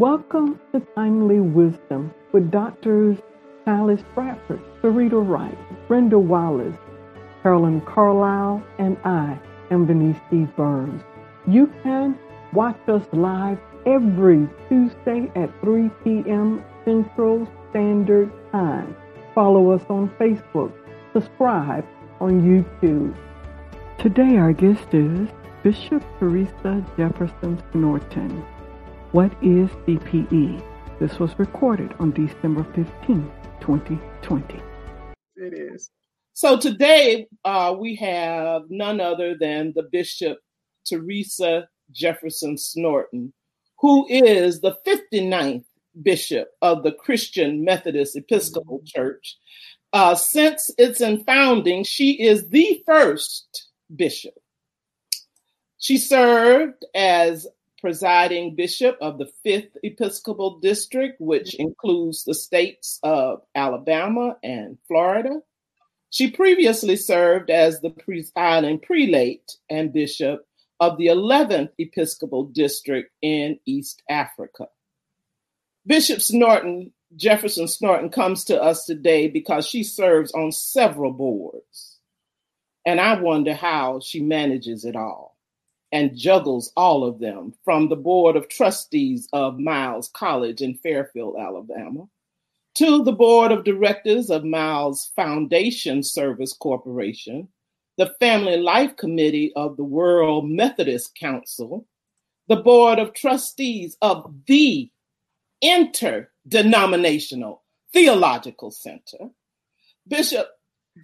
Welcome to Timely Wisdom with Doctors Silas Bradford, Sarita Wright, Brenda Wallace, Carolyn Carlisle, and I am Venice D. Burns. You can watch us live every Tuesday at 3 p.m. Central Standard Time. Follow us on Facebook. Subscribe on YouTube. Today our guest is Bishop Teresa Jefferson Snorton. What is CPE? This was recorded on December 15, 2020. It is. So today uh, we have none other than the Bishop Teresa Jefferson Snorton, who is the 59th Bishop of the Christian Methodist Episcopal Church. Uh, since its founding, she is the first bishop. She served as presiding bishop of the 5th Episcopal District, which includes the states of Alabama and Florida. She previously served as the presiding prelate and bishop of the 11th Episcopal District in East Africa. Bishop Snorton, Jefferson Snorton, comes to us today because she serves on several boards. And I wonder how she manages it all and juggles all of them from the board of trustees of Miles College in Fairfield, Alabama, to the board of directors of Miles Foundation Service Corporation, the Family Life Committee of the World Methodist Council, the board of trustees of the Interdenominational Theological Center. Bishop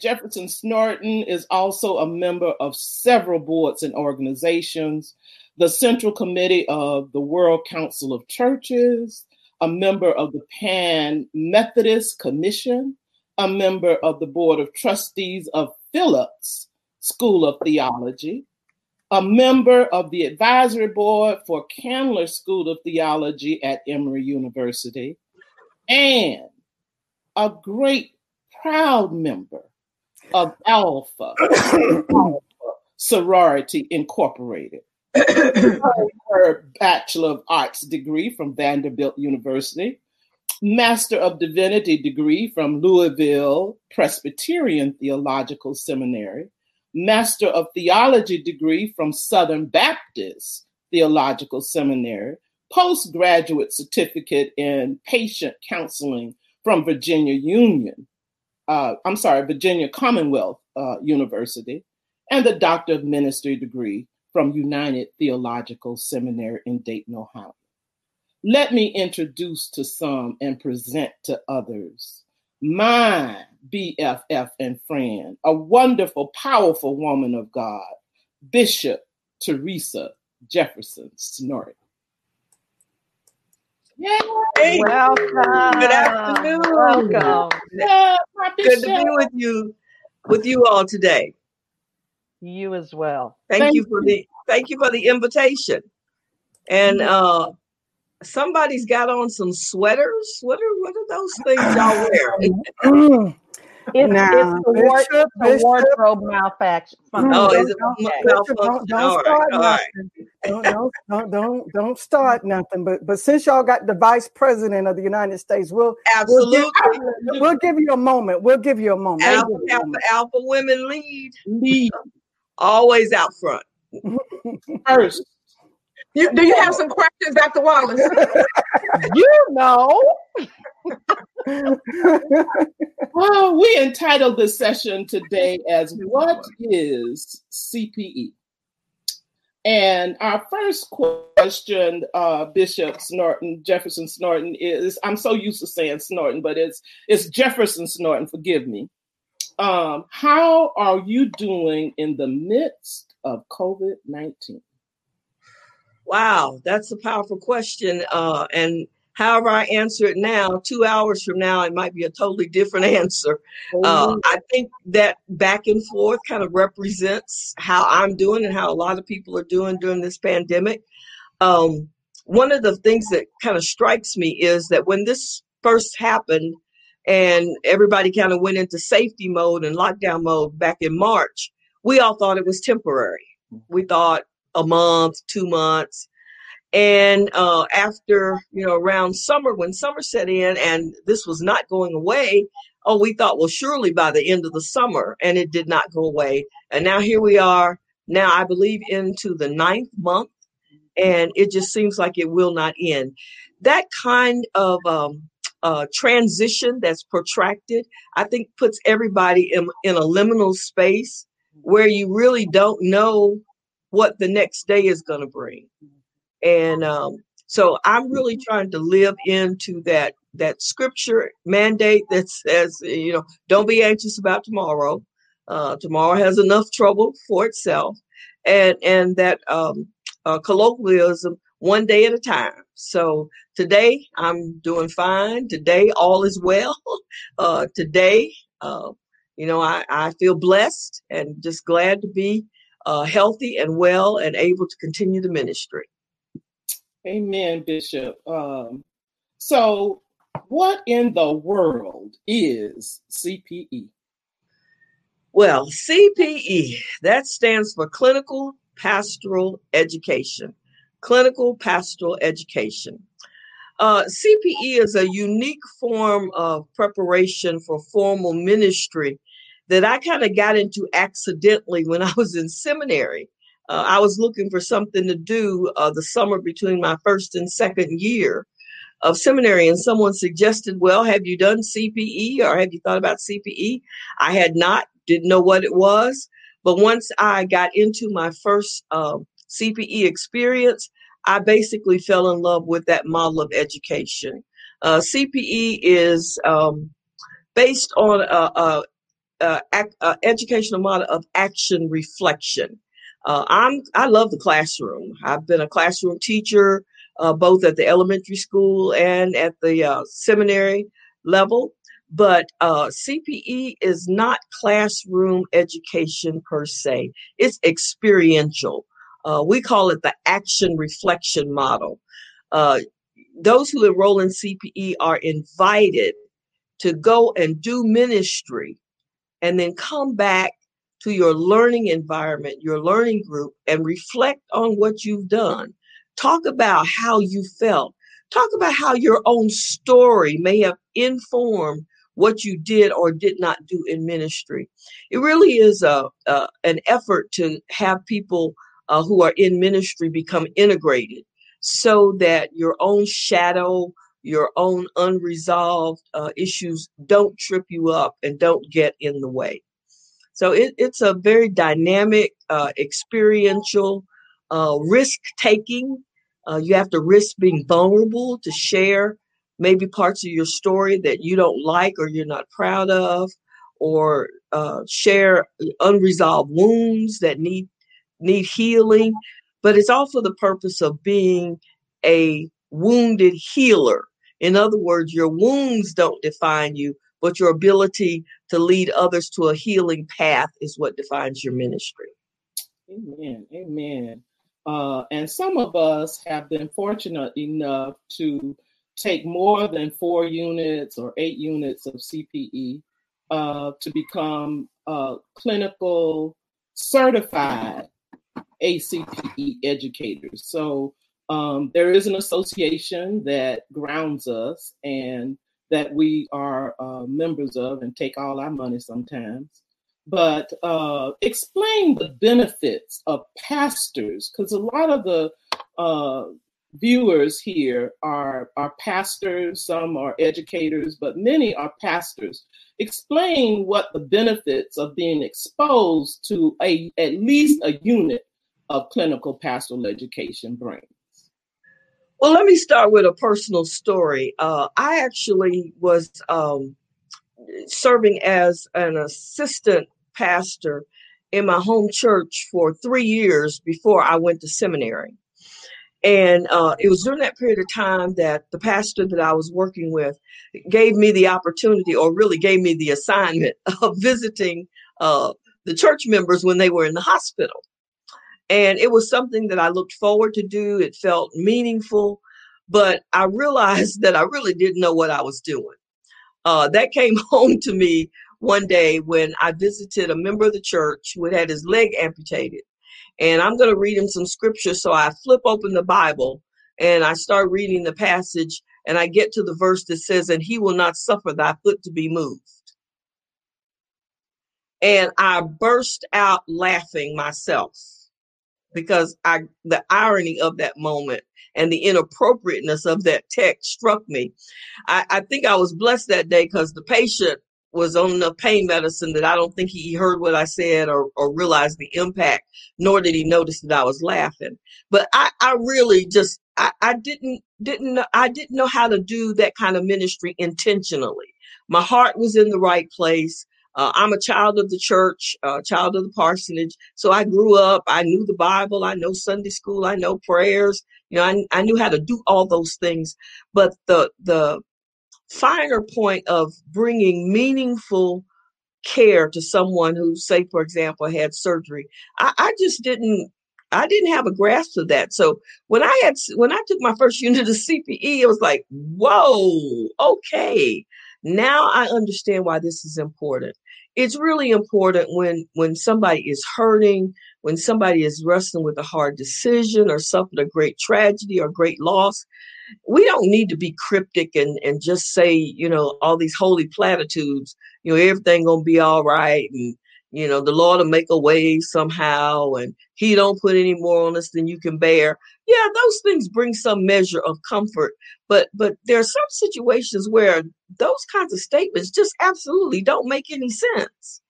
Jefferson Snorton is also a member of several boards and organizations, the Central Committee of the World Council of Churches, a member of the Pan Methodist Commission, a member of the Board of Trustees of Phillips School of Theology, a member of the advisory board for Candler School of Theology at Emory University, and a great proud member of Alpha, Alpha Sorority Incorporated. her Bachelor of Arts degree from Vanderbilt University, Master of Divinity degree from Louisville Presbyterian Theological Seminary, Master of Theology degree from Southern Baptist Theological Seminary, postgraduate certificate in patient counseling from Virginia Union, uh, I'm sorry, Virginia Commonwealth uh, University, and the Doctor of Ministry degree from United Theological Seminary in Dayton, Ohio. Let me introduce to some and present to others my BFF and friend, a wonderful, powerful woman of God, Bishop Teresa Jefferson Snorton. Hey, welcome. Good afternoon. Welcome. Yeah, Good to be with you, with you all today. You as well. Thank, thank you for the thank you for the invitation. And uh somebody's got on some sweaters. What are what are those things y'all wear? It's, now, it's, the, Bishop, Bishop, wardrobe malfunction. Oh, is it malfunction? Don't, don't start nothing. Don't, don't, don't, don't, don't start nothing. But but since y'all got the vice president of the United States, we'll absolutely we'll give, we'll give you a moment. We'll give you a moment. Alpha, alpha, moment. alpha women lead. Lead. Always out front. First. You, do you have some questions, Dr. Wallace? you know well, we entitled this session today as What is CPE? And our first question, uh, Bishop Snorton, Jefferson Snorton, is I'm so used to saying Snorton, but it's it's Jefferson Snorton, forgive me. Um, how are you doing in the midst of COVID 19? Wow, that's a powerful question. Uh, and however I answer it now, two hours from now, it might be a totally different answer. Uh. I think that back and forth kind of represents how I'm doing and how a lot of people are doing during this pandemic. Um, one of the things that kind of strikes me is that when this first happened and everybody kind of went into safety mode and lockdown mode back in March, we all thought it was temporary. We thought a month, two months. And uh, after, you know, around summer, when summer set in and this was not going away, oh, we thought, well, surely by the end of the summer, and it did not go away. And now here we are, now I believe into the ninth month, and it just seems like it will not end. That kind of um, uh, transition that's protracted, I think puts everybody in, in a liminal space where you really don't know what the next day is going to bring. And um, so I'm really trying to live into that that scripture mandate that says, you know, don't be anxious about tomorrow. Uh, tomorrow has enough trouble for itself, and and that um, uh, colloquialism, one day at a time. So today I'm doing fine. Today all is well. Uh, today, uh, you know, I, I feel blessed and just glad to be uh, healthy and well and able to continue the ministry. Amen, Bishop. Um, so, what in the world is CPE? Well, CPE, that stands for Clinical Pastoral Education. Clinical Pastoral Education. Uh, CPE is a unique form of preparation for formal ministry that I kind of got into accidentally when I was in seminary. Uh, I was looking for something to do uh, the summer between my first and second year of seminary, and someone suggested, Well, have you done CPE or have you thought about CPE? I had not, didn't know what it was. But once I got into my first um, CPE experience, I basically fell in love with that model of education. Uh, CPE is um, based on a, a, a, a, educational model of action reflection. Uh, I'm I love the classroom. I've been a classroom teacher uh, both at the elementary school and at the uh, seminary level. But uh, CPE is not classroom education per se, it's experiential. Uh, we call it the action reflection model. Uh, those who enroll in CPE are invited to go and do ministry and then come back to your learning environment, your learning group, and reflect on what you've done. Talk about how you felt. Talk about how your own story may have informed what you did or did not do in ministry. It really is a, an effort to have people uh, who are in ministry become integrated so that your own shadow, your own unresolved uh, issues don't trip you up and don't get in the way. So it, it's a very dynamic, uh, experiential, uh, risk taking. Uh, you have to risk being vulnerable to share maybe parts of your story that you don't like or you're not proud of, or uh, share unresolved wounds that need need healing. But it's all for the purpose of being a wounded healer. In other words, your wounds don't define you, but your ability to lead others to a healing path is what defines your ministry. Amen. Amen. Uh, and some of us have been fortunate enough to take more than four units or eight units of CPE uh, to become uh, clinical certified ACPE educators. So um, there is an association that grounds us and that we are uh, members of and take all our money sometimes. But uh, explain the benefits of pastors, because a lot of the uh, viewers here are, are pastors, some are educators, but many are pastors. Explain what the benefits of being exposed to a at least a unit of clinical pastoral education brings. Well, let me start with a personal story. Uh, I actually was um, serving as an assistant pastor in my home church for three years before I went to seminary. And uh, it was during that period of time that the pastor that I was working with gave me the opportunity, or really gave me the assignment of visiting uh, the church members when they were in the hospital. And it was something that I looked forward to do. It felt meaningful, but I realized that I really didn't know what I was doing. Uh, that came home to me one day when I visited a member of the church who had had his leg amputated. And I'm going to read him some scripture. So I flip open the Bible and I start reading the passage, and I get to the verse that says, And he will not suffer thy foot to be moved. And I burst out laughing myself because I the irony of that moment and the inappropriateness of that text struck me. I, I think I was blessed that day because the patient was on enough pain medicine that I don't think he heard what I said or, or realized the impact, nor did he notice that I was laughing. But I, I really just I, I didn't didn't know, I didn't know how to do that kind of ministry intentionally. My heart was in the right place. Uh, I'm a child of the church, a child of the parsonage. So I grew up. I knew the Bible. I know Sunday school. I know prayers. You know, I, I knew how to do all those things. But the the finer point of bringing meaningful care to someone who, say, for example, had surgery, I, I just didn't I didn't have a grasp of that. So when I had when I took my first unit of CPE, it was like, whoa, okay. Now I understand why this is important. It's really important when when somebody is hurting, when somebody is wrestling with a hard decision or suffered a great tragedy or great loss. We don't need to be cryptic and, and just say, you know, all these holy platitudes, you know, everything gonna be all right and you know the lord will make a way somehow and he don't put any more on us than you can bear. Yeah those things bring some measure of comfort but but there are some situations where those kinds of statements just absolutely don't make any sense.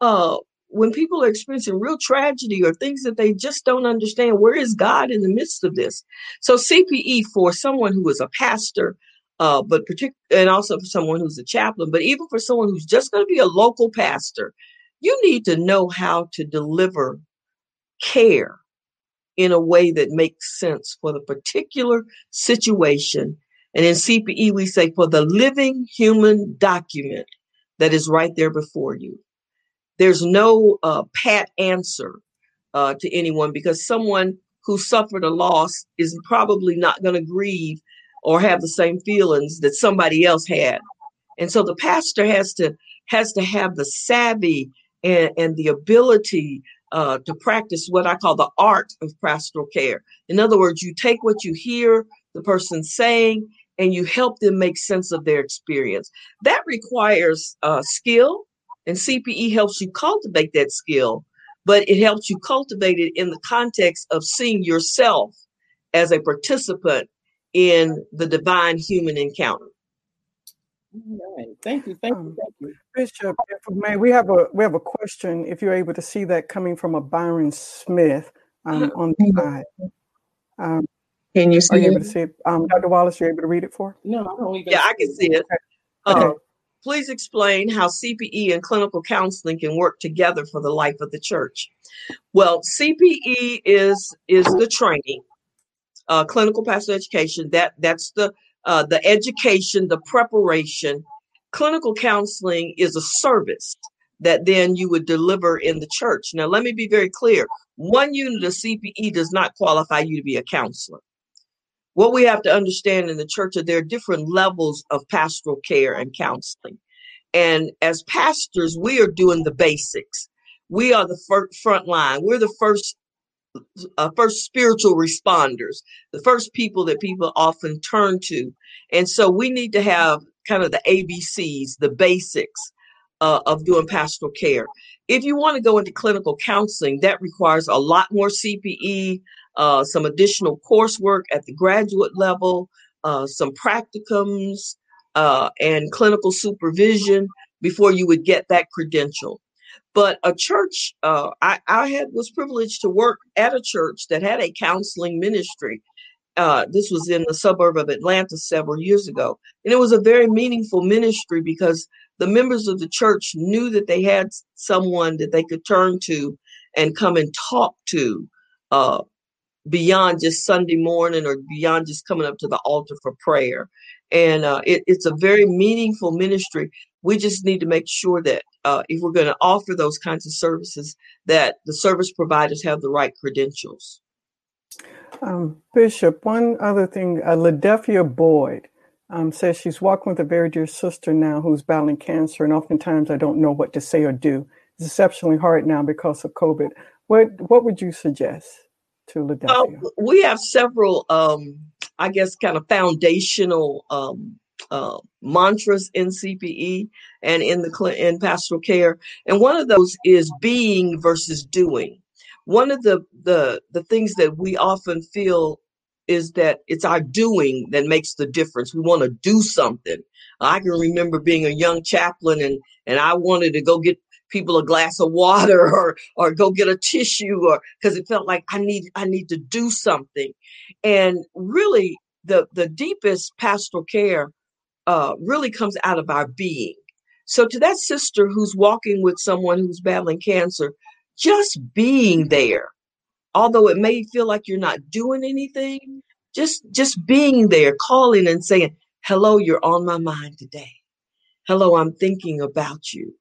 Uh when people are experiencing real tragedy or things that they just don't understand where is god in the midst of this? So cpe for someone who is a pastor uh, but particular and also for someone who's a chaplain, but even for someone who's just going to be a local pastor, you need to know how to deliver care in a way that makes sense for the particular situation. And in CPE, we say for the living human document that is right there before you. There's no uh, pat answer uh, to anyone because someone who suffered a loss is probably not going to grieve or have the same feelings that somebody else had. And so the pastor has to has to have the savvy and, and the ability uh, to practice what I call the art of pastoral care. In other words, you take what you hear the person saying and you help them make sense of their experience. That requires uh, skill, and CPE helps you cultivate that skill, but it helps you cultivate it in the context of seeing yourself as a participant in the divine human encounter. Right. Thank you. Thank you. Um, thank you. Bishop, if we may, we have a we have a question. If you're able to see that coming from a Byron Smith um, on the side. Um, can you see? Are you able to see it? Um, Dr. Wallace, you're able to read it for? No, I don't even. Yeah, I can see it. Okay. Uh, please explain how CPE and clinical counseling can work together for the life of the church. Well, CPE is is the training, uh, clinical pastoral education. That that's the uh, the education, the preparation. Clinical counseling is a service that then you would deliver in the church. Now, let me be very clear one unit of CPE does not qualify you to be a counselor. What we have to understand in the church are there are different levels of pastoral care and counseling. And as pastors, we are doing the basics. We are the front line. We're the first uh, first spiritual responders, the first people that people often turn to. And so we need to have kind of the ABCs, the basics uh, of doing pastoral care. If you want to go into clinical counseling, that requires a lot more CPE, uh, some additional coursework at the graduate level, uh, some practicums, uh, and clinical supervision before you would get that credential. But a church, uh, I, I had was privileged to work at a church that had a counseling ministry. Uh, this was in the suburb of Atlanta several years ago, and it was a very meaningful ministry because the members of the church knew that they had someone that they could turn to and come and talk to uh, beyond just Sunday morning or beyond just coming up to the altar for prayer. And uh, it, it's a very meaningful ministry. We just need to make sure that uh, if we're going to offer those kinds of services, that the service providers have the right credentials. Um, Bishop, one other thing, uh, Ladefia Boyd um, says she's walking with a very dear sister now who's battling cancer, and oftentimes I don't know what to say or do. It's exceptionally hard now because of COVID. What what would you suggest to Ladefia? we have several um, I guess, kind of foundational um, uh, mantras in CPE and in the in pastoral care, and one of those is being versus doing. One of the the the things that we often feel is that it's our doing that makes the difference. We want to do something. I can remember being a young chaplain and and I wanted to go get people a glass of water or or go get a tissue or because it felt like I need I need to do something. And really the the deepest pastoral care uh, really comes out of our being. So to that sister who's walking with someone who's battling cancer, just being there although it may feel like you're not doing anything, just just being there, calling and saying, "Hello, you're on my mind today. Hello, I'm thinking about you."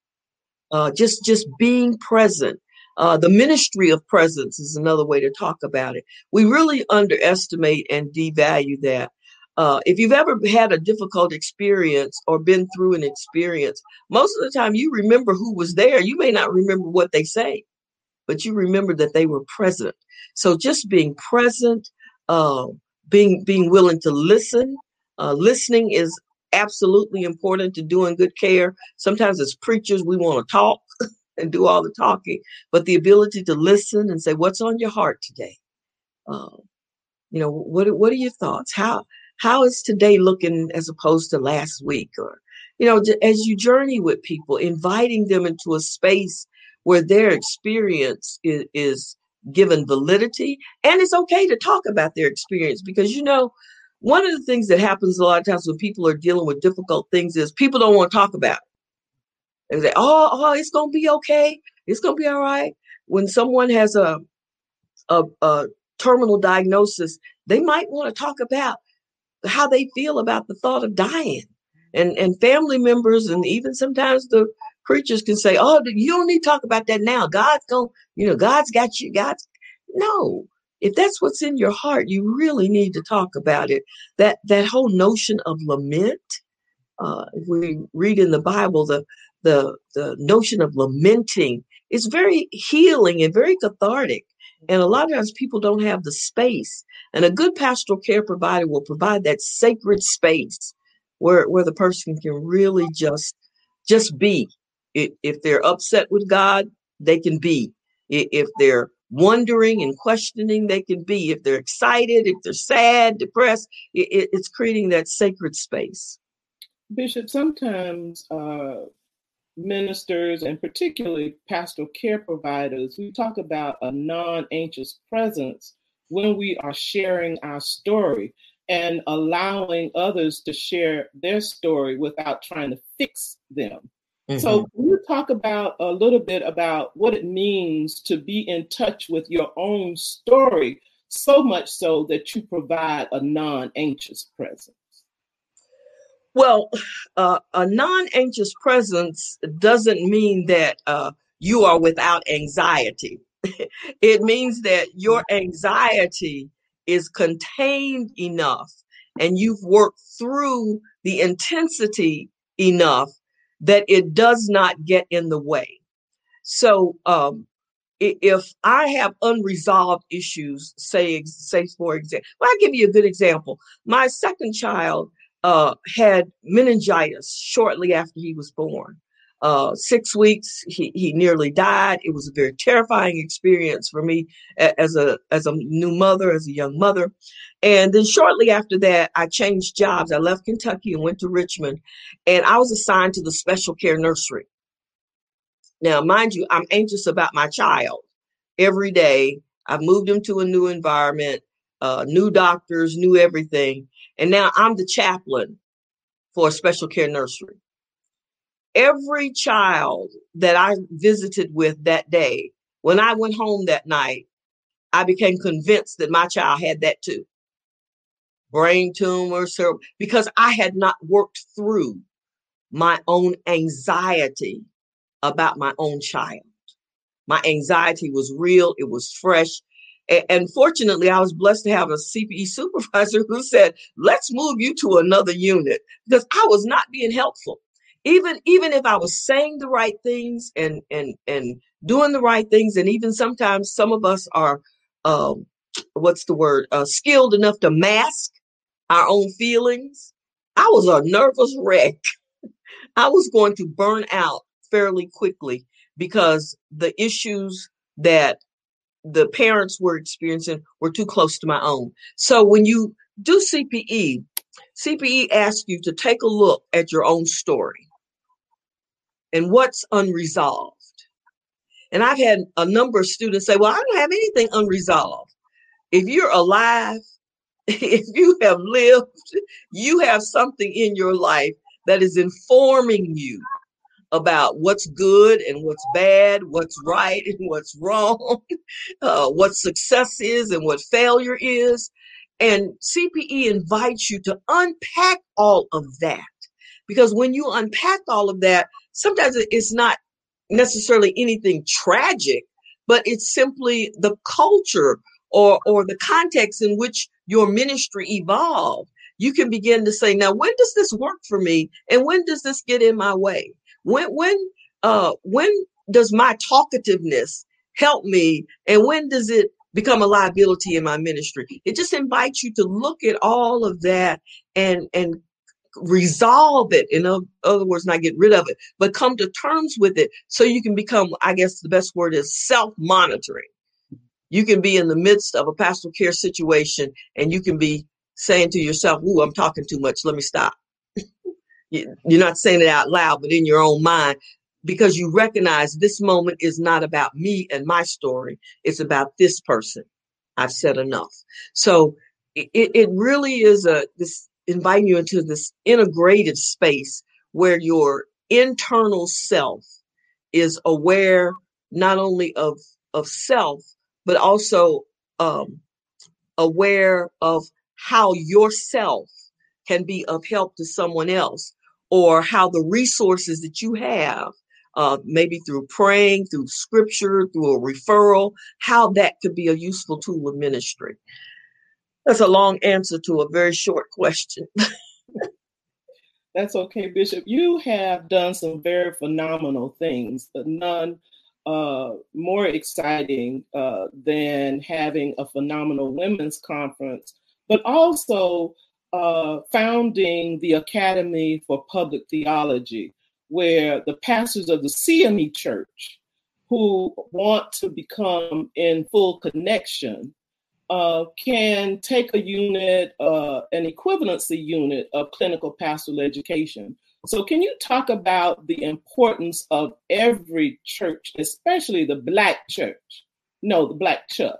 Uh, just just being present. Uh, the ministry of presence is another way to talk about it. We really underestimate and devalue that. Uh, if you've ever had a difficult experience or been through an experience, most of the time you remember who was there. You may not remember what they say, but you remember that they were present. So just being present, uh, being being willing to listen. Uh, listening is absolutely important to doing good care. Sometimes as preachers, we want to talk and do all the talking, but the ability to listen and say, "What's on your heart today?" Uh, you know, what what are your thoughts? How how is today looking as opposed to last week? Or you know, as you journey with people, inviting them into a space where their experience is, is given validity and it's okay to talk about their experience because you know one of the things that happens a lot of times when people are dealing with difficult things is people don't want to talk about it. They say, "Oh, oh, it's gonna be okay. It's gonna be all right." When someone has a a, a terminal diagnosis, they might want to talk about how they feel about the thought of dying, and and family members, and even sometimes the preachers can say, "Oh, you don't need to talk about that now. God's going, you know, God's got you. God's no. If that's what's in your heart, you really need to talk about it. That that whole notion of lament. Uh, we read in the Bible, the the the notion of lamenting is very healing and very cathartic. And a lot of times people don't have the space. And a good pastoral care provider will provide that sacred space where, where the person can really just just be if they're upset with God, they can be. If they're wondering and questioning, they can be. If they're excited, if they're sad, depressed, it's creating that sacred space. Bishop, sometimes uh, ministers and particularly pastoral care providers, we talk about a non anxious presence when we are sharing our story and allowing others to share their story without trying to fix them. Mm-hmm. So, can you talk about a little bit about what it means to be in touch with your own story, so much so that you provide a non anxious presence? Well, uh, a non anxious presence doesn't mean that uh, you are without anxiety. it means that your anxiety is contained enough and you've worked through the intensity enough that it does not get in the way. So, um, if I have unresolved issues, say, say for example, well, I'll give you a good example. My second child uh, had meningitis shortly after he was born. Uh, six weeks, he, he nearly died. It was a very terrifying experience for me as a as a new mother, as a young mother. And then shortly after that, I changed jobs. I left Kentucky and went to Richmond, and I was assigned to the special care nursery. Now, mind you, I'm anxious about my child every day. I've moved him to a new environment, uh, new doctors, new everything. And now I'm the chaplain for a special care nursery. Every child that I visited with that day, when I went home that night, I became convinced that my child had that too brain tumors, because I had not worked through my own anxiety about my own child. My anxiety was real, it was fresh. And fortunately, I was blessed to have a CPE supervisor who said, let's move you to another unit because I was not being helpful. Even, even if I was saying the right things and, and, and doing the right things, and even sometimes some of us are, um, what's the word, uh, skilled enough to mask our own feelings, I was a nervous wreck. I was going to burn out fairly quickly because the issues that the parents were experiencing were too close to my own. So when you do CPE, CPE asks you to take a look at your own story and what's unresolved. And I've had a number of students say, Well, I don't have anything unresolved. If you're alive, if you have lived, you have something in your life that is informing you about what's good and what's bad, what's right and what's wrong, uh, what success is and what failure is. And CPE invites you to unpack all of that. Because when you unpack all of that, sometimes it's not necessarily anything tragic, but it's simply the culture or, or the context in which your ministry evolved. You can begin to say, now, when does this work for me? And when does this get in my way? When, when, uh, when does my talkativeness help me? And when does it become a liability in my ministry? It just invites you to look at all of that and, and resolve it in other words not get rid of it but come to terms with it so you can become i guess the best word is self-monitoring. You can be in the midst of a pastoral care situation and you can be saying to yourself ooh i'm talking too much. Let me stop. You're not saying it out loud but in your own mind because you recognize this moment is not about me and my story. It's about this person. I've said enough. So it, it really is a this inviting you into this integrated space where your internal self is aware not only of of self but also um, aware of how yourself can be of help to someone else or how the resources that you have uh, maybe through praying through scripture through a referral how that could be a useful tool of ministry that's a long answer to a very short question. That's okay, Bishop. You have done some very phenomenal things, but none uh, more exciting uh, than having a phenomenal women's conference, but also uh, founding the Academy for Public Theology, where the pastors of the CME Church who want to become in full connection uh, can take a unit, uh, an equivalency unit of clinical pastoral education. So, can you talk about the importance of every church, especially the Black church? No, the Black church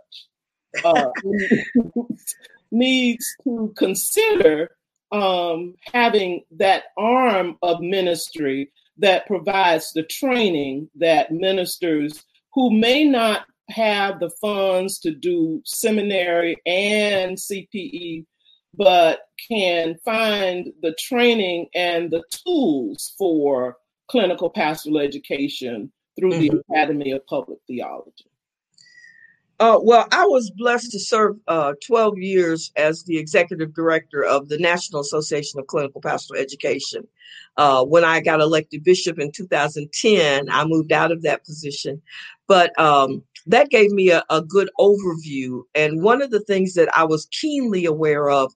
uh, needs to consider um, having that arm of ministry that provides the training that ministers who may not have the funds to do seminary and CPE, but can find the training and the tools for clinical pastoral education through mm-hmm. the Academy of Public Theology. Uh, well, I was blessed to serve uh, 12 years as the executive director of the National Association of Clinical Pastoral Education. Uh, when I got elected bishop in 2010, I moved out of that position. But um, that gave me a, a good overview. And one of the things that I was keenly aware of,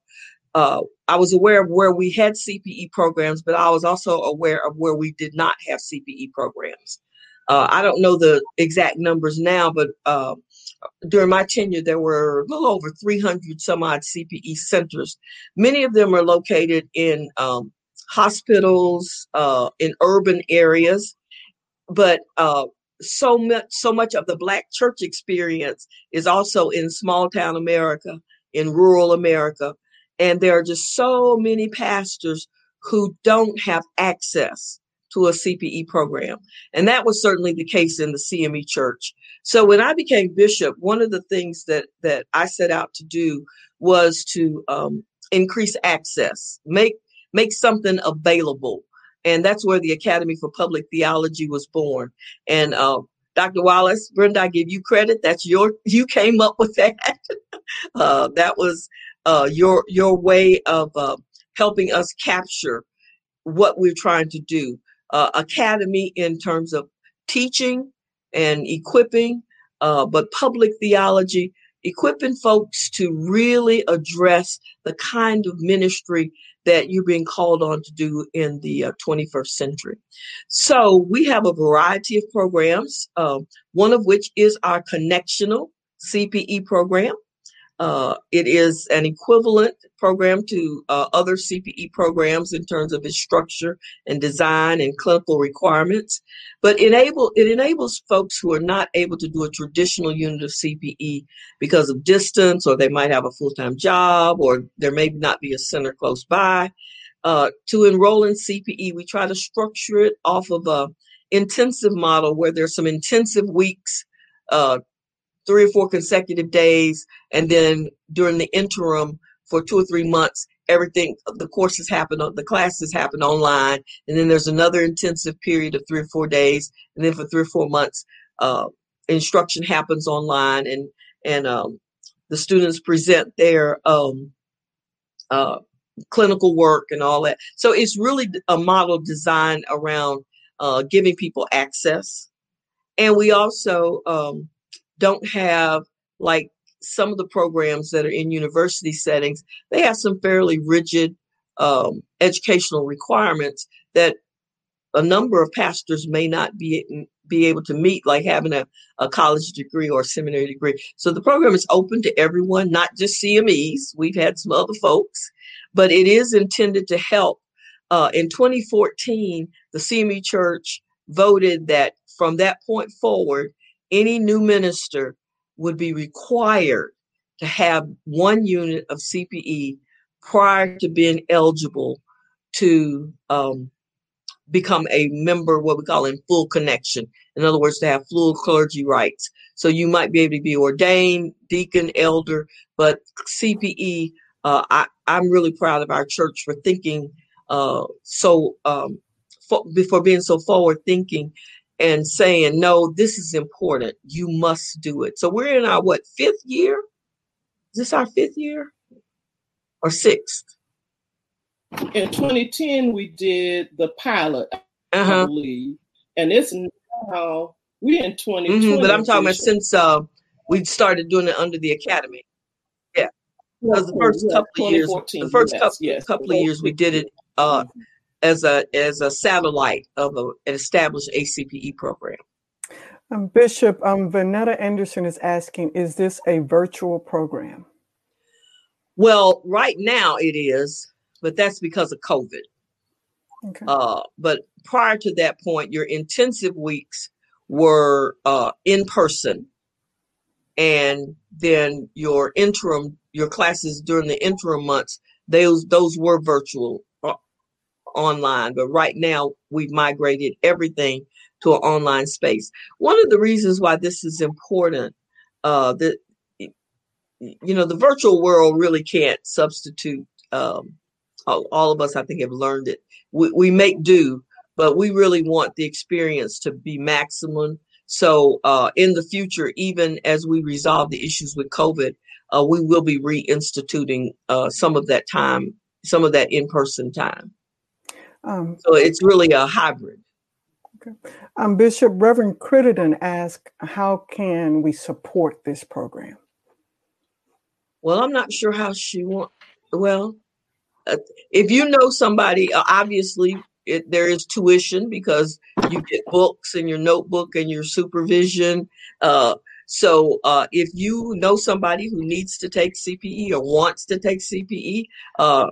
uh, I was aware of where we had CPE programs, but I was also aware of where we did not have CPE programs. Uh, I don't know the exact numbers now, but uh, during my tenure, there were a little over 300 some odd CPE centers. Many of them are located in um, hospitals, uh, in urban areas, but uh, so much so much of the black church experience is also in small town america in rural america and there are just so many pastors who don't have access to a cpe program and that was certainly the case in the cme church so when i became bishop one of the things that that i set out to do was to um, increase access make make something available and that's where the Academy for Public Theology was born. And uh, Dr. Wallace, Brenda, I give you credit. That's your you came up with that. uh, that was uh, your your way of uh, helping us capture what we're trying to do. Uh, academy in terms of teaching and equipping, uh, but public theology equipping folks to really address the kind of ministry that you're being called on to do in the uh, 21st century. So we have a variety of programs, uh, one of which is our connectional CPE program. Uh, it is an equivalent program to uh, other CPE programs in terms of its structure and design and clinical requirements, but enable it enables folks who are not able to do a traditional unit of CPE because of distance, or they might have a full time job, or there may not be a center close by. Uh, to enroll in CPE, we try to structure it off of a intensive model where there's some intensive weeks uh, three or four consecutive days, and then during the interim for two or three months, everything the courses happen the classes happen online, and then there's another intensive period of three or four days, and then for three or four months, uh, instruction happens online, and and um, the students present their um, uh, clinical work and all that. So it's really a model designed around uh, giving people access, and we also um, don't have like some of the programs that are in university settings, they have some fairly rigid um, educational requirements that a number of pastors may not be be able to meet, like having a, a college degree or a seminary degree. So the program is open to everyone, not just CMEs. We've had some other folks, but it is intended to help. Uh, in 2014, the CME Church voted that from that point forward, any new minister would be required to have one unit of CPE prior to being eligible to um, become a member, what we call in full connection. In other words, to have full clergy rights. So you might be able to be ordained, deacon, elder, but CPE, uh, I, am really proud of our church for thinking uh, so, um, for, before being so forward thinking and saying, no, this is important. You must do it. So we're in our what fifth year? Is this our fifth year or sixth? In 2010, we did the pilot, uh-huh. I believe, and it's now we're in 2020. Mm-hmm, but I'm talking about since uh, we started doing it under the academy. Yeah, because the first couple of years, the first yes, couple, yes. couple of years we did it uh, as a as a satellite of a, an established ACPE program. Um, Bishop um, Vanetta Anderson is asking, is this a virtual program? Well, right now it is, but that's because of COVID. Okay. Uh, but prior to that point, your intensive weeks were uh, in person, and then your interim, your classes during the interim months, those those were virtual online, but right now we've migrated everything to an online space. One of the reasons why this is important, uh, that you know, the virtual world really can't substitute. Um, all, of us, I think, have learned it. We, we make do, but we really want the experience to be maximum. So, uh, in the future, even as we resolve the issues with COVID, uh, we will be reinstituting uh, some of that time, some of that in-person time. Um, so it's really a hybrid. Okay. Um, Bishop Reverend Crittenden asked, how can we support this program? Well, I'm not sure how she want. Well, uh, if you know somebody, uh, obviously it, there is tuition because you get books and your notebook and your supervision. Uh, so uh, if you know somebody who needs to take CPE or wants to take CPE, uh,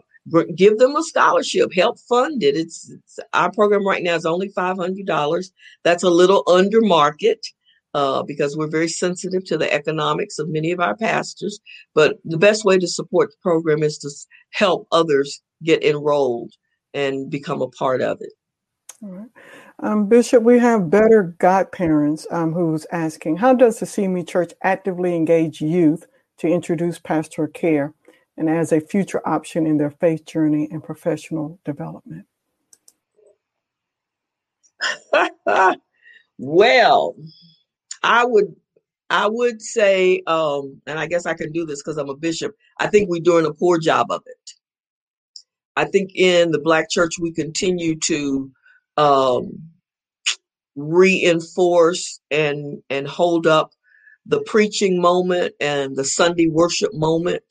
give them a scholarship, help fund it. It's, it's our program right now is only five hundred dollars. That's a little under market. Uh, because we're very sensitive to the economics of many of our pastors. But the best way to support the program is to help others get enrolled and become a part of it. All right. Um, Bishop, we have better godparents um, who's asking, how does the CME Church actively engage youth to introduce pastoral care and as a future option in their faith journey and professional development? well, I would I would say, um, and I guess I can do this because I'm a bishop. I think we're doing a poor job of it. I think in the Black church we continue to um, reinforce and and hold up the preaching moment and the Sunday worship moment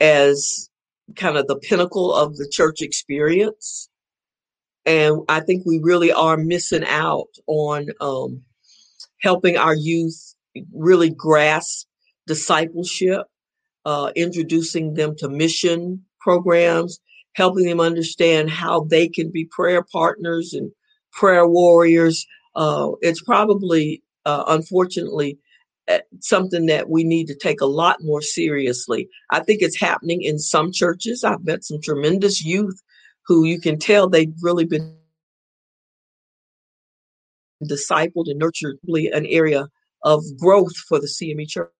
as kind of the pinnacle of the church experience. And I think we really are missing out on um, helping our youth really grasp discipleship, uh, introducing them to mission programs, helping them understand how they can be prayer partners and prayer warriors. Uh, it's probably, uh, unfortunately, something that we need to take a lot more seriously. I think it's happening in some churches. I've met some tremendous youth who you can tell they've really been discipled and nurtured an area of growth for the CME church.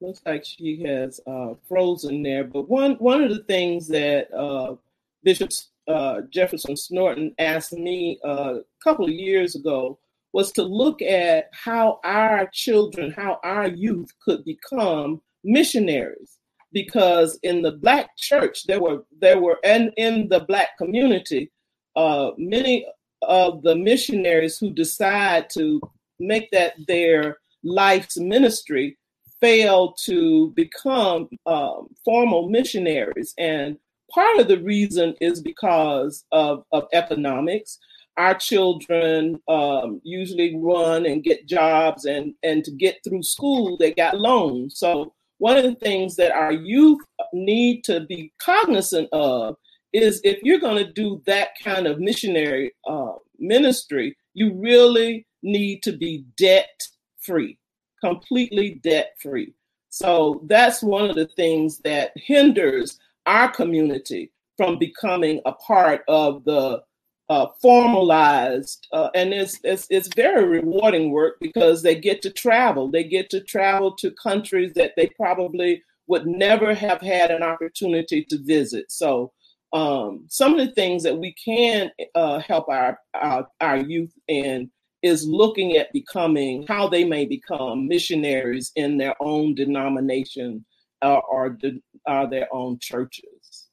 Looks like she has uh, frozen there. But one one of the things that uh, Bishop uh, Jefferson Snorton asked me uh, a couple of years ago was to look at how our children, how our youth could become missionaries. Because in the black church, there were there were and in the black community, uh, many of the missionaries who decide to make that their life's ministry fail to become um, formal missionaries. And part of the reason is because of, of economics. Our children um, usually run and get jobs, and, and to get through school, they got loans. So, one of the things that our youth need to be cognizant of is if you're going to do that kind of missionary uh, ministry, you really need to be debt free completely debt free. So that's one of the things that hinders our community from becoming a part of the uh, formalized, uh, and it's, it's it's very rewarding work because they get to travel. They get to travel to countries that they probably would never have had an opportunity to visit. So um, some of the things that we can uh, help our, our, our youth in is looking at becoming how they may become missionaries in their own denomination or uh, their own churches.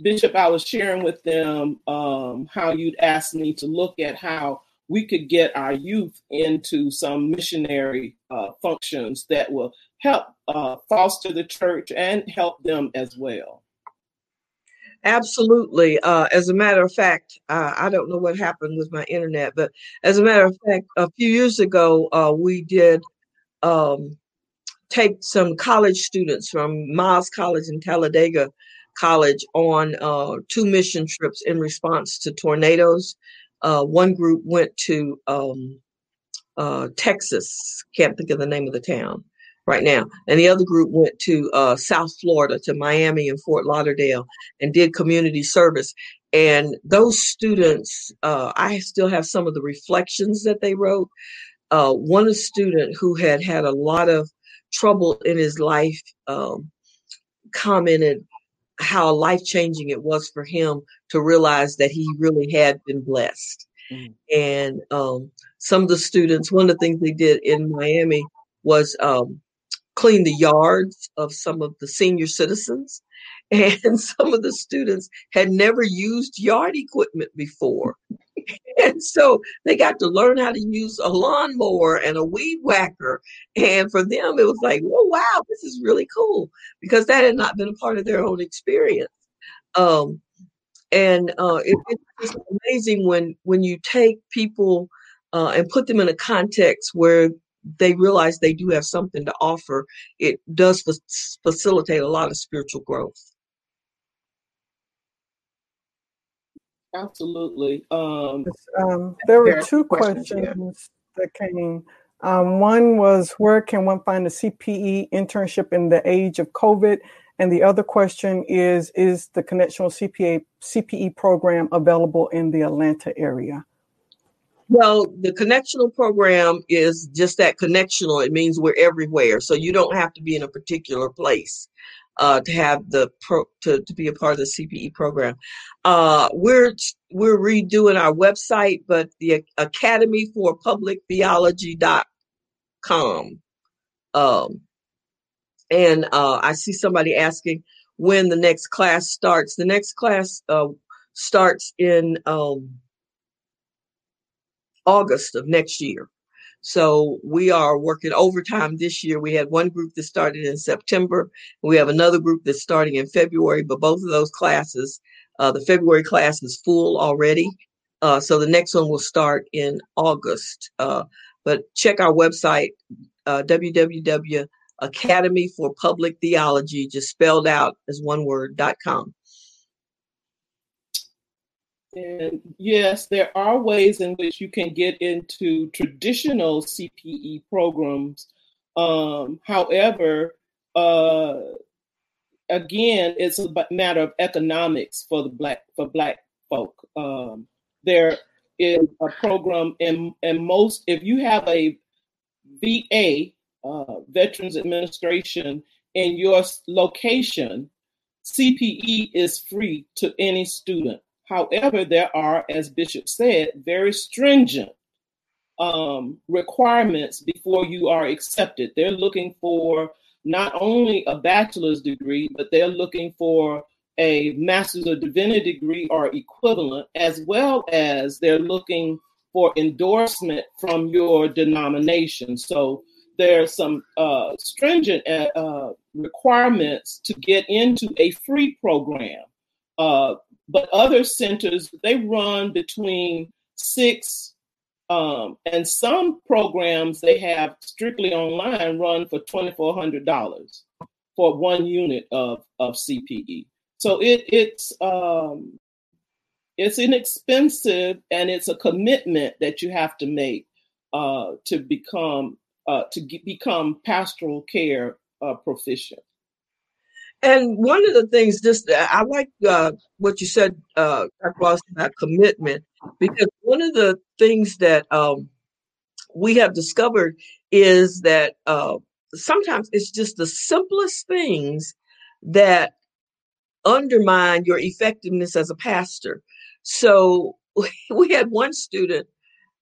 Bishop, I was sharing with them um, how you'd asked me to look at how we could get our youth into some missionary uh, functions that will help uh, foster the church and help them as well. Absolutely. Uh, as a matter of fact, uh, I don't know what happened with my internet, but as a matter of fact, a few years ago, uh, we did um, take some college students from Miles College and Talladega College on uh, two mission trips in response to tornadoes. Uh, one group went to um, uh, Texas, can't think of the name of the town right now. And the other group went to uh, South Florida, to Miami and Fort Lauderdale, and did community service. And those students, uh, I still have some of the reflections that they wrote. Uh, one student who had had a lot of trouble in his life um, commented how life changing it was for him to realize that he really had been blessed. Mm. And um, some of the students, one of the things they did in Miami was um, clean the yards of some of the senior citizens. And some of the students had never used yard equipment before. and so they got to learn how to use a lawnmower and a weed whacker. And for them, it was like, oh, wow, this is really cool because that had not been a part of their own experience. Um, and uh, it, it's amazing when when you take people uh, and put them in a context where they realize they do have something to offer, it does facilitate a lot of spiritual growth. Absolutely. Um, um, there were two questions, questions that came. Um, one was where can one find a CPE internship in the age of COVID? And the other question is Is the Connectional CPA, CPE program available in the Atlanta area? Well, the connectional program is just that connectional. It means we're everywhere. So you don't have to be in a particular place uh, to have the pro to, to be a part of the CPE program. Uh, we're we're redoing our website, but the Academy for Public Theology.com. Um, and uh, I see somebody asking when the next class starts. The next class uh, starts in um, August of next year. So we are working overtime this year. We had one group that started in September. We have another group that's starting in February, but both of those classes, uh, the February class is full already. Uh, so the next one will start in August. Uh, but check our website, uh, www.academy for public theology, just spelled out as one word, dot com. And yes, there are ways in which you can get into traditional CPE programs. Um, however, uh, again, it's a matter of economics for the black for black folk. Um, there is a program and in most. If you have a VA, uh, Veterans Administration, in your location, CPE is free to any student. However, there are, as Bishop said, very stringent um, requirements before you are accepted. They're looking for not only a bachelor's degree, but they're looking for a master's of divinity degree or equivalent, as well as they're looking for endorsement from your denomination. So there are some uh, stringent uh, uh requirements to get into a free program. Uh, but other centers, they run between six um, and some programs they have strictly online run for $2,400 for one unit of, of CPE. So it, it's um, it's inexpensive and it's a commitment that you have to make uh, to become uh, to become pastoral care uh, proficient. And one of the things, just I like uh, what you said, uh, Ross, about commitment, because one of the things that um, we have discovered is that uh, sometimes it's just the simplest things that undermine your effectiveness as a pastor. So we had one student,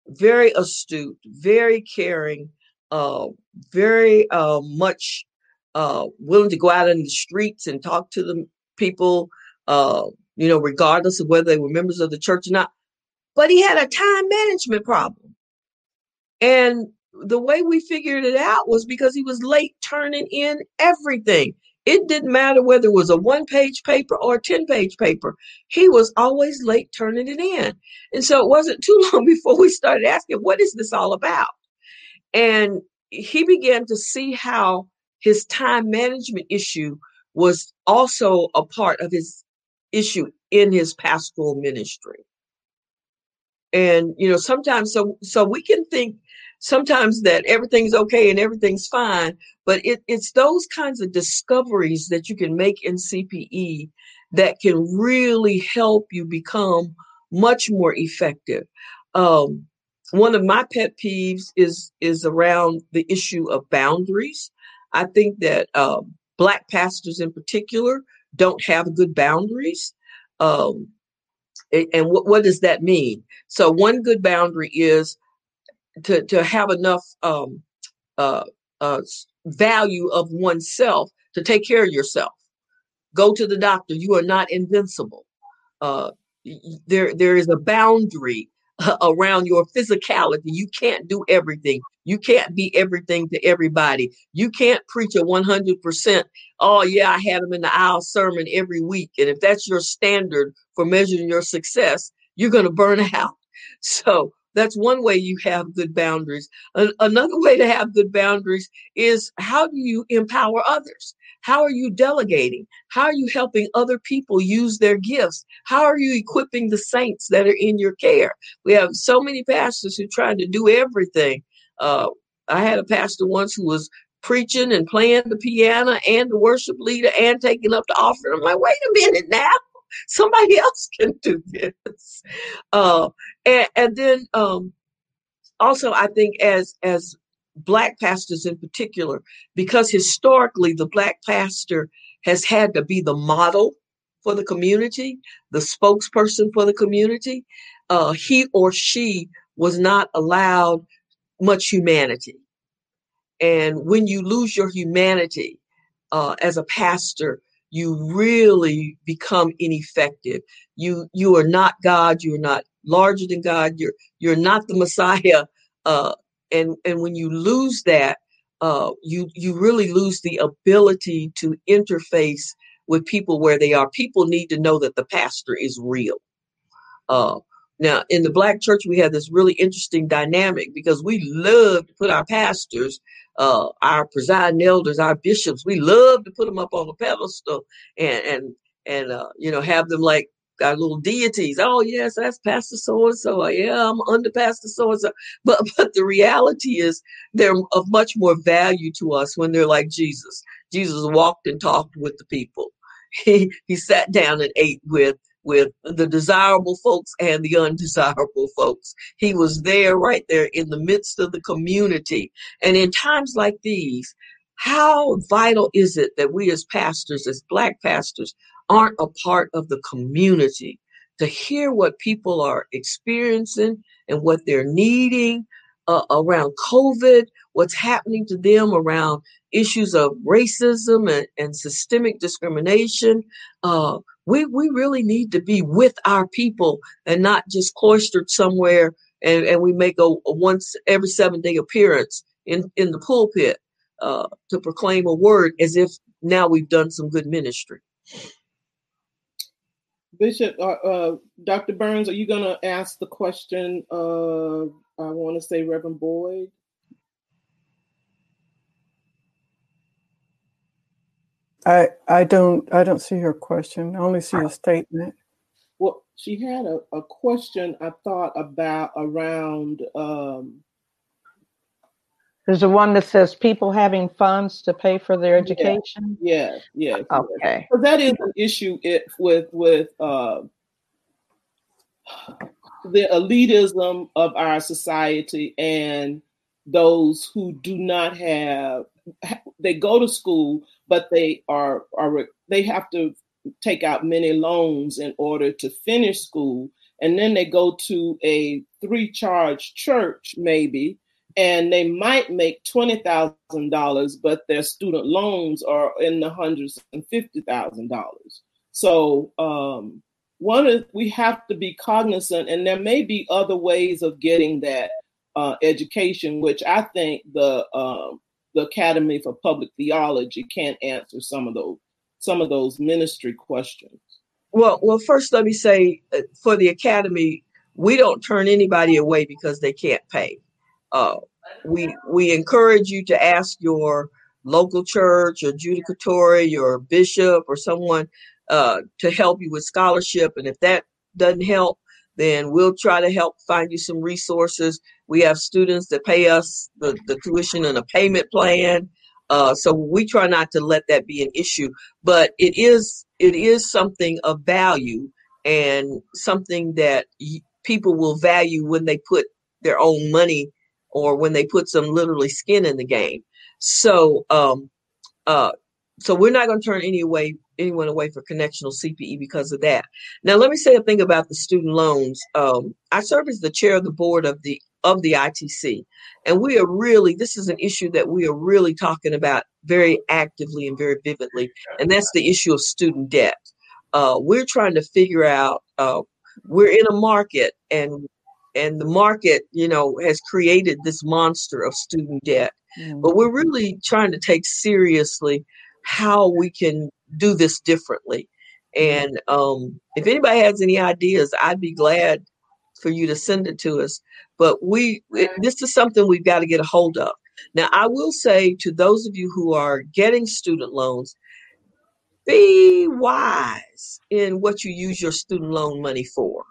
very astute, very caring, uh, very uh, much uh, willing to go out in the streets and talk to the people, uh, you know, regardless of whether they were members of the church or not. But he had a time management problem. And the way we figured it out was because he was late turning in everything. It didn't matter whether it was a one page paper or a 10 page paper. He was always late turning it in. And so it wasn't too long before we started asking, what is this all about? And he began to see how his time management issue was also a part of his issue in his pastoral ministry. And you know, sometimes so so we can think sometimes that everything's okay and everything's fine, but it, it's those kinds of discoveries that you can make in CPE that can really help you become much more effective. Um, one of my pet peeves is is around the issue of boundaries. I think that uh, black pastors in particular don't have good boundaries. Um, and what, what does that mean? So one good boundary is to, to have enough um, uh, uh, value of oneself to take care of yourself. Go to the doctor. You are not invincible. Uh, there, there is a boundary around your physicality. You can't do everything. You can't be everything to everybody. You can't preach a 100%, oh, yeah, I had them in the aisle sermon every week. And if that's your standard for measuring your success, you're going to burn out. So that's one way you have good boundaries. Another way to have good boundaries is how do you empower others? How are you delegating? How are you helping other people use their gifts? How are you equipping the saints that are in your care? We have so many pastors who trying to do everything. Uh, I had a pastor once who was preaching and playing the piano and the worship leader and taking up the offering. I'm like, wait a minute now. Somebody else can do this. Uh, and, and then um, also, I think as as black pastors in particular, because historically the black pastor has had to be the model for the community, the spokesperson for the community. Uh, he or she was not allowed much humanity. And when you lose your humanity uh, as a pastor, you really become ineffective. You you are not God. You are not larger than God. You're you're not the Messiah. Uh, and and when you lose that, uh, you you really lose the ability to interface with people where they are. People need to know that the pastor is real. Uh, now, in the black church, we have this really interesting dynamic because we love to put our pastors, uh, our presiding elders, our bishops, we love to put them up on a pedestal and and and uh, you know have them like our little deities. Oh yes, that's Pastor so and so. Yeah, I'm under Pastor so and so. But but the reality is they're of much more value to us when they're like Jesus. Jesus walked and talked with the people. He he sat down and ate with with the desirable folks and the undesirable folks. He was there right there in the midst of the community. And in times like these, how vital is it that we as pastors, as black pastors, aren't a part of the community to hear what people are experiencing and what they're needing uh, around COVID, what's happening to them around issues of racism and, and systemic discrimination. Uh, we, we really need to be with our people and not just cloistered somewhere and, and we make a, a once every seven day appearance in, in the pulpit uh, to proclaim a word as if now we've done some good ministry. Bishop, uh, uh, Dr. Burns, are you going to ask the question? I want to say Reverend Boyd. I I don't I don't see her question. I only see a statement. Well, she had a, a question I thought about around um There's a one that says people having funds to pay for their education. Yeah, yeah. yeah okay. But that is an issue it, with with uh, the elitism of our society and those who do not have they go to school but they are are they have to take out many loans in order to finish school. And then they go to a three charge church maybe and they might make $20,000 but their student loans are in the hundreds and fifty thousand dollars. So um, one is we have to be cognizant and there may be other ways of getting that uh, education which i think the um, the Academy for Public Theology can't answer some of those some of those ministry questions. Well, well, first let me say uh, for the Academy, we don't turn anybody away because they can't pay. Uh, we we encourage you to ask your local church, your judicatory, your bishop, or someone uh, to help you with scholarship. And if that doesn't help, then we'll try to help find you some resources. We have students that pay us the, the tuition and a payment plan. Uh, so we try not to let that be an issue, but it is it is something of value and something that y- people will value when they put their own money or when they put some literally skin in the game. So um, uh, so we're not going to turn any away anyone away for connectional CPE because of that. Now, let me say a thing about the student loans. Um, I serve as the chair of the board of the of the ITC, and we are really this is an issue that we are really talking about very actively and very vividly, and that's the issue of student debt. Uh, we're trying to figure out. Uh, we're in a market, and and the market, you know, has created this monster of student debt. Mm. But we're really trying to take seriously how we can do this differently. Mm-hmm. And um, if anybody has any ideas, I'd be glad for you to send it to us. But we, it, this is something we've got to get a hold of. Now, I will say to those of you who are getting student loans, be wise in what you use your student loan money for.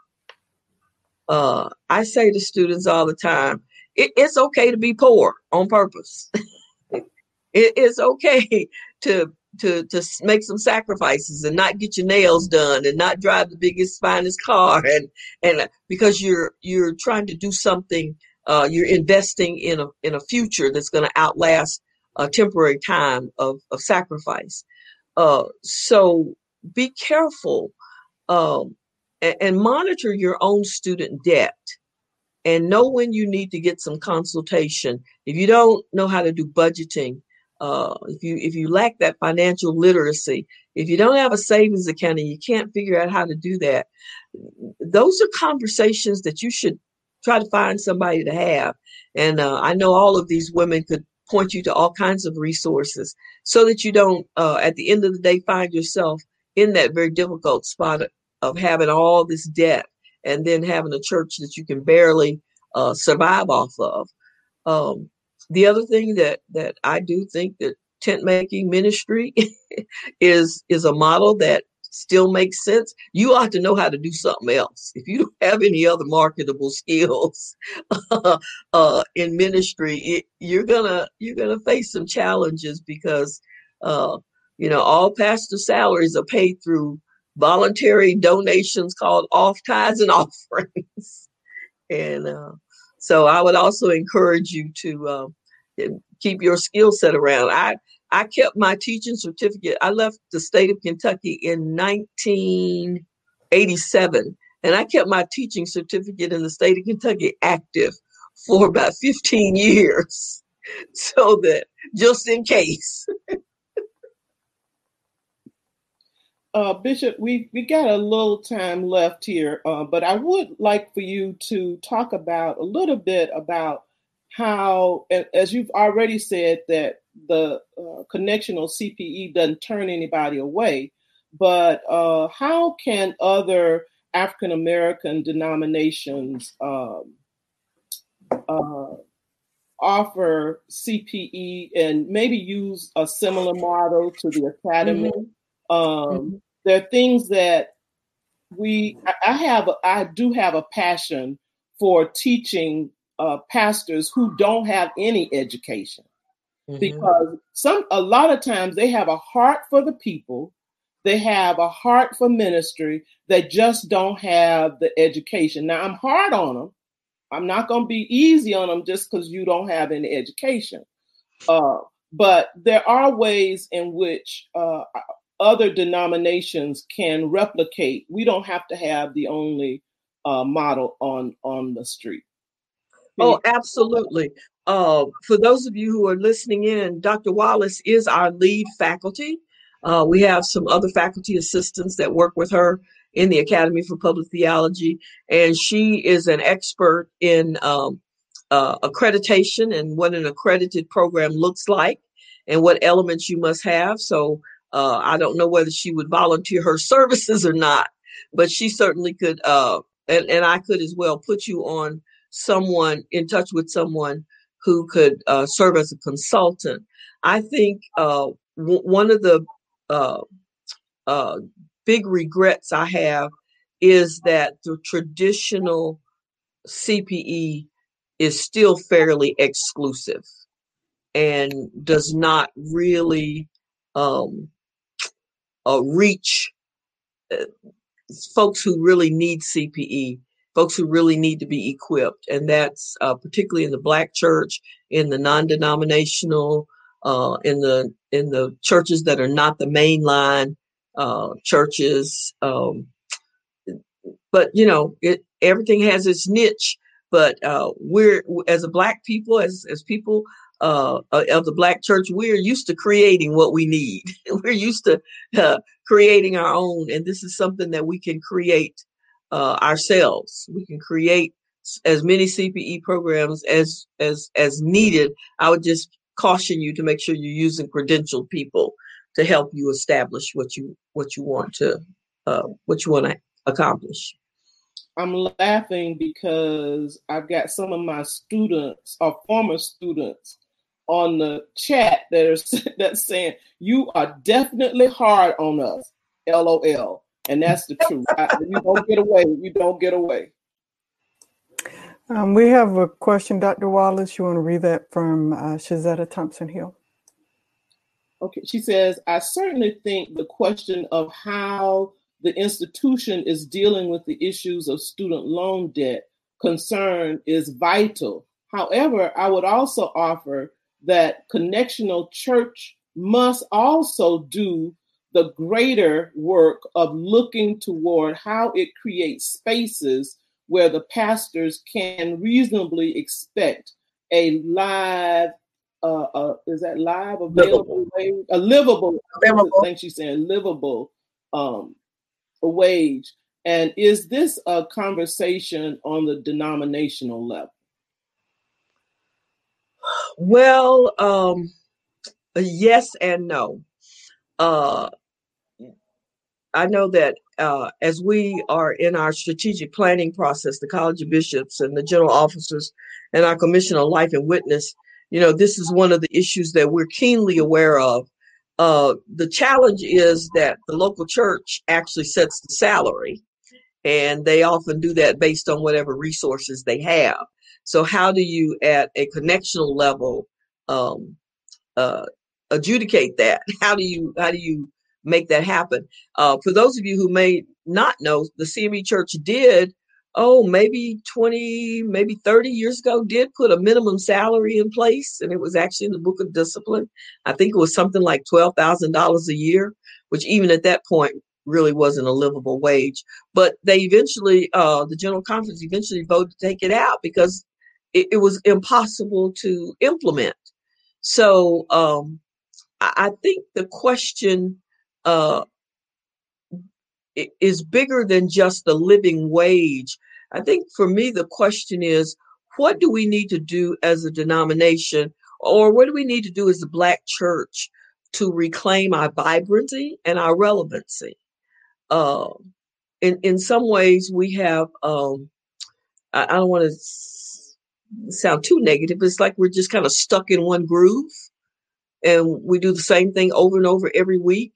Uh, I say to students all the time, it, it's okay to be poor on purpose. it, it's okay to to to make some sacrifices and not get your nails done and not drive the biggest finest car and and uh, because you're you're trying to do something uh, you're investing in a in a future that's going to outlast a temporary time of of sacrifice. Uh, so be careful um, and, and monitor your own student debt and know when you need to get some consultation. If you don't know how to do budgeting uh, if you if you lack that financial literacy, if you don't have a savings account and you can't figure out how to do that, those are conversations that you should try to find somebody to have. And uh, I know all of these women could point you to all kinds of resources so that you don't, uh, at the end of the day, find yourself in that very difficult spot of having all this debt and then having a church that you can barely uh, survive off of. Um, the other thing that that I do think that tent making ministry is is a model that still makes sense. You ought to know how to do something else. If you don't have any other marketable skills uh, in ministry, it, you're gonna you're gonna face some challenges because uh, you know all pastor salaries are paid through voluntary donations called off tithes and offerings, and uh, so I would also encourage you to uh, keep your skill set around. I I kept my teaching certificate. I left the state of Kentucky in 1987, and I kept my teaching certificate in the state of Kentucky active for about 15 years, so that just in case. uh, Bishop, we we got a little time left here, uh, but I would like for you to talk about a little bit about how, as you've already said, that the uh, connectional CPE doesn't turn anybody away, but uh, how can other African American denominations um, uh, offer CPE and maybe use a similar model to the academy? Mm-hmm. Um, mm-hmm. There are things that we, I have, I do have a passion for teaching uh, pastors who don't have any education. Mm-hmm. because some a lot of times they have a heart for the people they have a heart for ministry they just don't have the education. Now i'm hard on them i'm not going to be easy on them just because you don't have any education. Uh, but there are ways in which uh, other denominations can replicate. We don't have to have the only uh, model on on the street Oh, absolutely. Uh, for those of you who are listening in, Dr. Wallace is our lead faculty. Uh, we have some other faculty assistants that work with her in the Academy for Public Theology, and she is an expert in um, uh, accreditation and what an accredited program looks like and what elements you must have. So uh, I don't know whether she would volunteer her services or not, but she certainly could, uh, and, and I could as well put you on someone in touch with someone who could uh, serve as a consultant. I think uh, w- one of the uh, uh, big regrets I have is that the traditional CPE is still fairly exclusive and does not really um, uh, reach uh, folks who really need CPE folks who really need to be equipped, and that's uh, particularly in the Black church, in the non-denominational, uh, in the in the churches that are not the mainline uh, churches. Um, but you know, it everything has its niche. But uh, we're as a Black people, as as people uh, uh, of the Black church, we're used to creating what we need. we're used to creating our own, and this is something that we can create uh, ourselves. We can create as many CPE programs as as as needed. I would just caution you to make sure you're using credentialed people to help you establish what you what you want to uh, what you want to accomplish. I'm laughing because I've got some of my students or former students on the chat that are that's saying you are definitely hard on us. LOL. And that's the truth. You don't get away. You don't get away. Um, we have a question, Dr. Wallace. You want to read that from uh, Shazetta Thompson Hill? Okay. She says, I certainly think the question of how the institution is dealing with the issues of student loan debt concern is vital. However, I would also offer that connectional church must also do the greater work of looking toward how it creates spaces where the pastors can reasonably expect a live uh, uh, is that live available wage? A livable. Livable. I think she's saying livable um, a wage. And is this a conversation on the denominational level? Well, um, yes and no. Uh, I know that uh, as we are in our strategic planning process, the College of Bishops and the general officers and our Commission on Life and Witness, you know, this is one of the issues that we're keenly aware of. Uh, the challenge is that the local church actually sets the salary, and they often do that based on whatever resources they have. So, how do you, at a connectional level, um, uh, adjudicate that? How do you how do you make that happen? Uh, for those of you who may not know, the CME Church did oh, maybe 20, maybe 30 years ago, did put a minimum salary in place. And it was actually in the book of discipline. I think it was something like $12,000 a year, which even at that point really wasn't a livable wage. But they eventually, uh, the General Conference eventually voted to take it out because it, it was impossible to implement. So um, I, I think the question uh, is bigger than just the living wage. I think for me, the question is what do we need to do as a denomination, or what do we need to do as a Black church to reclaim our vibrancy and our relevancy? Uh, in, in some ways, we have, um, I, I don't want to sound too negative, but it's like we're just kind of stuck in one groove and we do the same thing over and over every week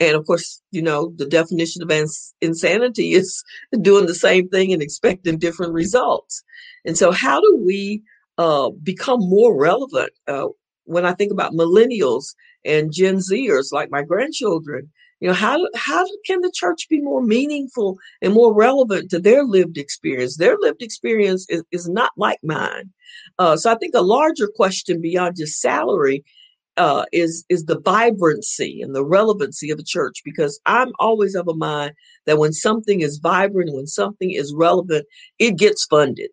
and of course, you know, the definition of ins- insanity is doing the same thing and expecting different results. And so, how do we uh, become more relevant? Uh, when I think about millennials and Gen Zers, like my grandchildren, you know, how how can the church be more meaningful and more relevant to their lived experience? Their lived experience is, is not like mine. Uh, so I think a larger question beyond just salary uh, is is the vibrancy and the relevancy of a church because I'm always of a mind that when something is vibrant, when something is relevant, it gets funded.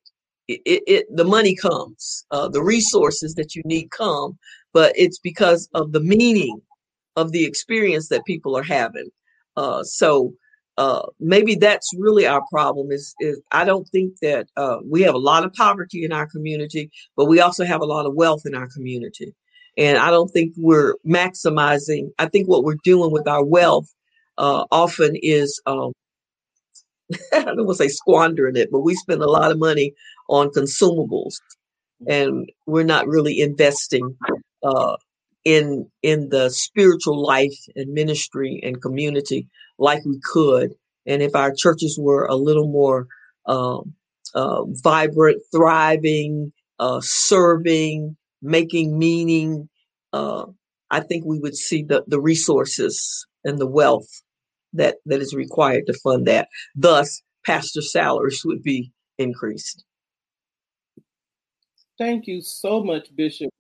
It, it, it the money comes, uh, the resources that you need come, but it's because of the meaning of the experience that people are having. Uh, so uh, maybe that's really our problem. Is, is I don't think that uh, we have a lot of poverty in our community, but we also have a lot of wealth in our community. And I don't think we're maximizing. I think what we're doing with our wealth uh, often is, um, I don't want to say squandering it, but we spend a lot of money on consumables and we're not really investing uh, in in the spiritual life and ministry and community like we could. And if our churches were a little more um, uh, vibrant, thriving, uh, serving, making meaning, uh, I think we would see the, the resources and the wealth that, that is required to fund that. Thus, pastor salaries would be increased. Thank you so much, Bishop.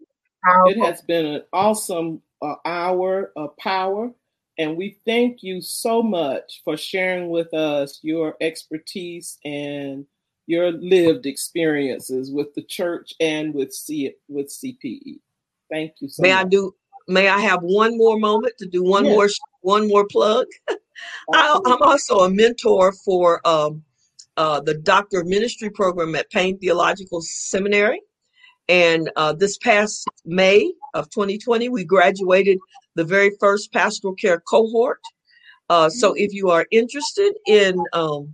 It has been an awesome uh, hour of power, and we thank you so much for sharing with us your expertise and your lived experiences with the church and with C with CPE. Thank you so may much. I do may I have one more moment to do one yes. more one more plug? I, am also a mentor for um, uh, the Doctor of Ministry program at Payne Theological Seminary. And uh, this past May of 2020, we graduated the very first pastoral care cohort. Uh, so if you are interested in um,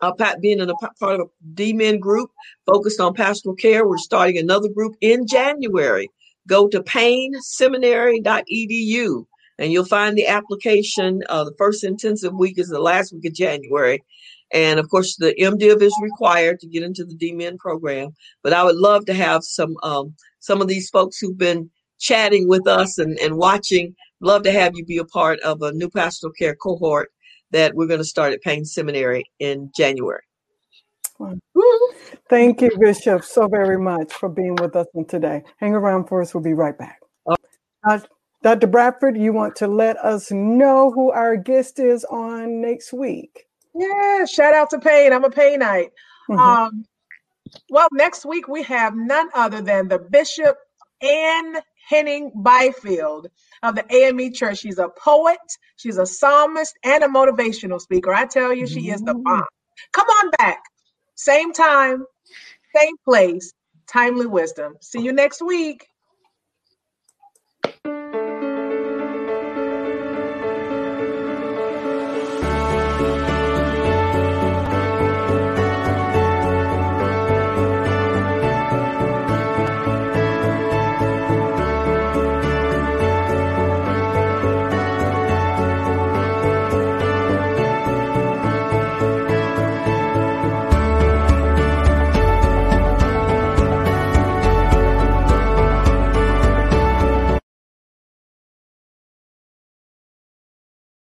uh, being in a part of a D-Min group focused on pastoral care. We're starting another group in January. Go to payneseminary.edu and you'll find the application. Uh, the first intensive week is the last week of January. And of course, the MDiv is required to get into the D-Min program. But I would love to have some um, some of these folks who've been chatting with us and, and watching. Love to have you be a part of a new pastoral care cohort that we're going to start at Payne Seminary in January. Thank you, Bishop, so very much for being with us today. Hang around for us. We'll be right back. Uh, Dr. Bradford, you want to let us know who our guest is on next week? Yeah, shout out to Payne. I'm a Payneite. Mm-hmm. Um, well, next week we have none other than the Bishop Anne Henning Byfield of the AME Church. She's a poet, she's a psalmist, and a motivational speaker. I tell you, she is the bomb. Mm-hmm. Come on back. Same time, same place, timely wisdom. See you next week.